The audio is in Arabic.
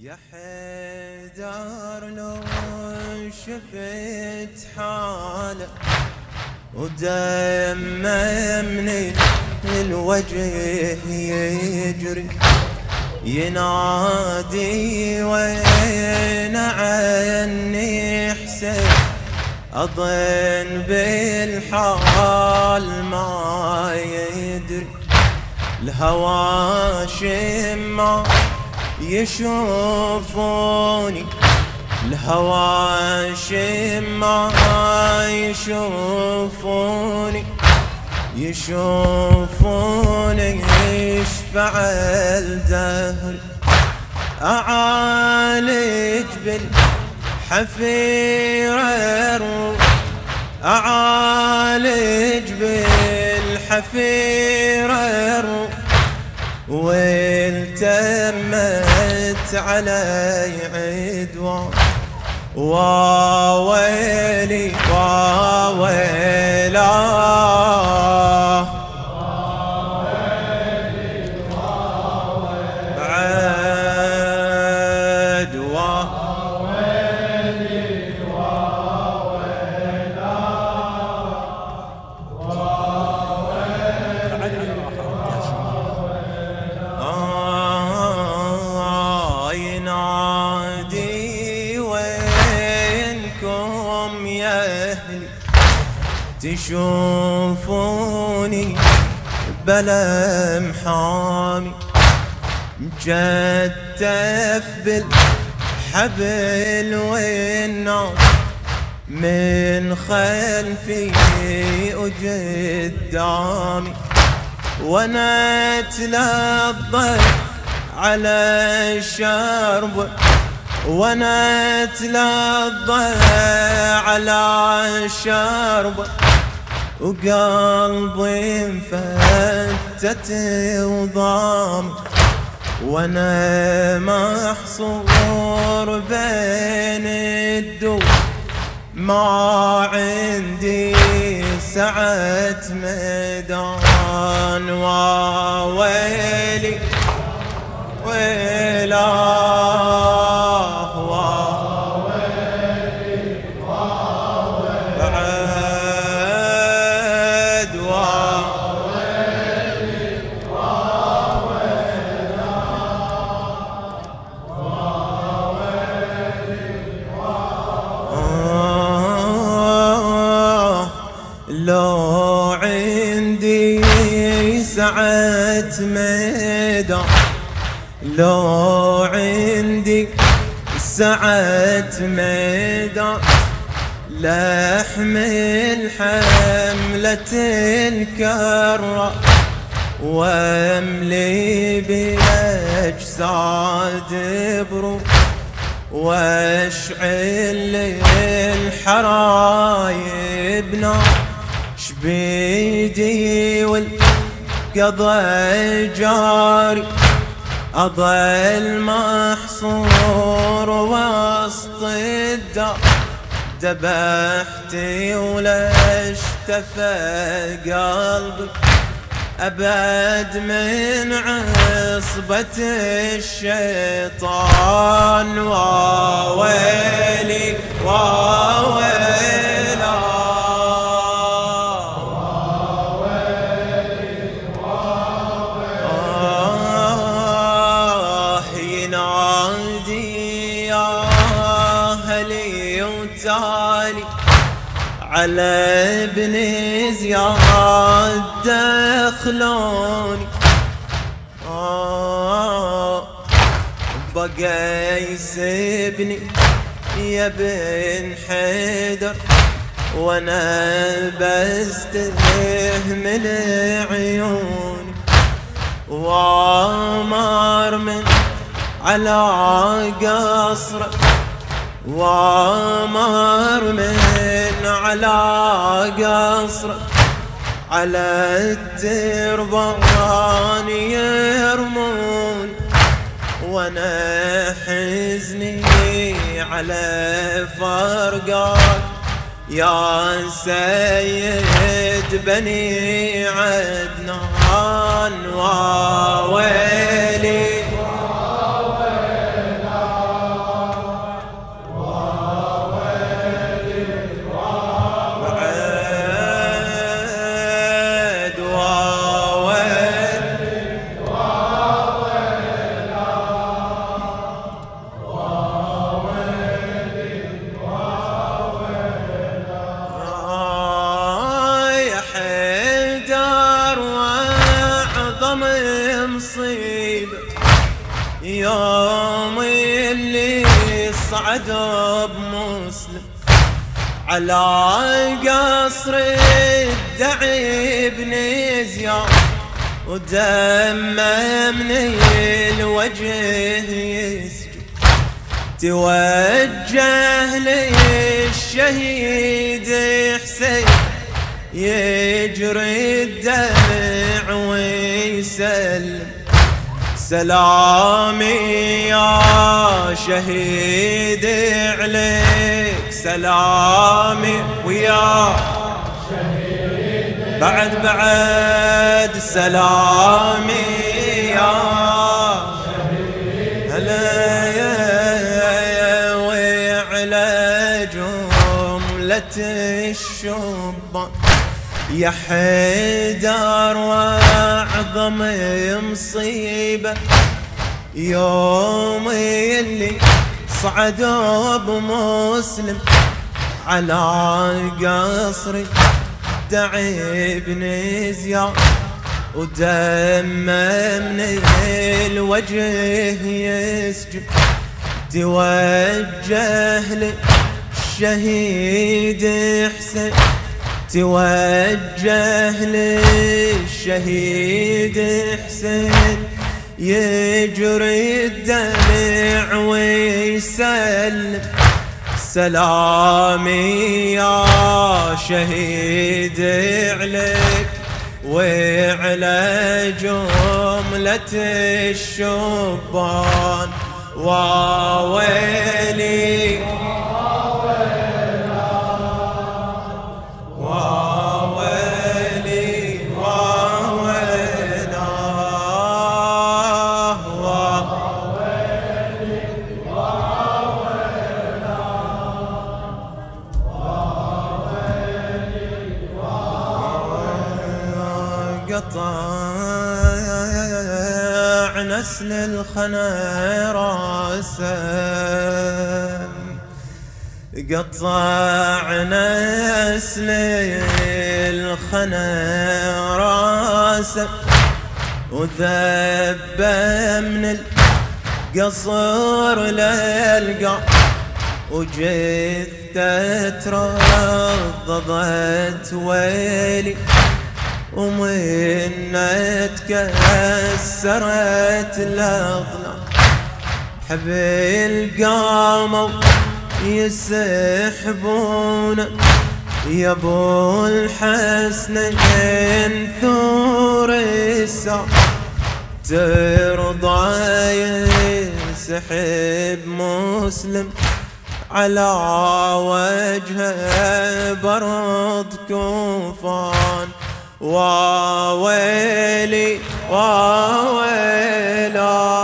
يا حيدر لو شفت حاله ودمه من الوجه يجري. ينادي وين عني حسين؟ أظن بالحال ما يدري. الهوى شما يشوفوني الهوى شما يشوفوني. يشوفوني إيش فعل دهري اعالج بالحفيرة أعالج بالحفيرة علي عدوان. وويلي وويلاه تشوفوني بلا محامي مجتف بالحبل والنار من خلفي وقدامي وأنا اتلظى على الشرب وأنا اتلظى على الشرب وقلبي انفتت وضام وأنا محصور بين الدو ما عندي سعة ميدان وويلي ويلاه سعة ميدان لو عندي سعة ميدان لأحمل حملة الكرة واملي بأجساد برو. واشعل الحرايب نار شبيدي والقضى جاري أظل محصور وسط الدار. ذبحتي ولا اشتفى قلبي أبد من عصبة الشيطان. وويلي وويلا على ابن زياد دخلوني. آه بقى يسبني يا بن حيدر وأنا بستهم العيون وأمر من على قصره وأمر من على قصر على التربان يرمون. وأنا حزني على فرقك يا سيد بني عدنان وويلي مصيبة يوم اللي صعد بمسلم على قصر الدعي بن زياد ودمه من الوجه يسجد. توجه للشهيد حسين يجري الدمع ويسلم سلامي يا شهيد عليك سلامي ويا بعد بعد سلامي يا هلا يا وعلى جملة الشبان. يا حيدر واعظم مصيبة. يوم اللي صعدوا بمسلم على قصري دعي بن زياد ودمه من الوجه يسجد. توجه للشهيد حسين توجه للشهيد حسين يجري الدمع ويسلم. سلامي يا شهيد عليك وعلى جملة الشبان. وويلي قطع نسل الخنا راسا قطع نسل الخنا راسا وذب من القصر للقى. وجثته ترضضت ويلي. ومنة تكسرت الأضلاع حبيل قاموا يسحبون يا أبو الحسنين ثور الساعة ترضى يسحب مسلم على وجهه برد كوفان. وويلي وويلا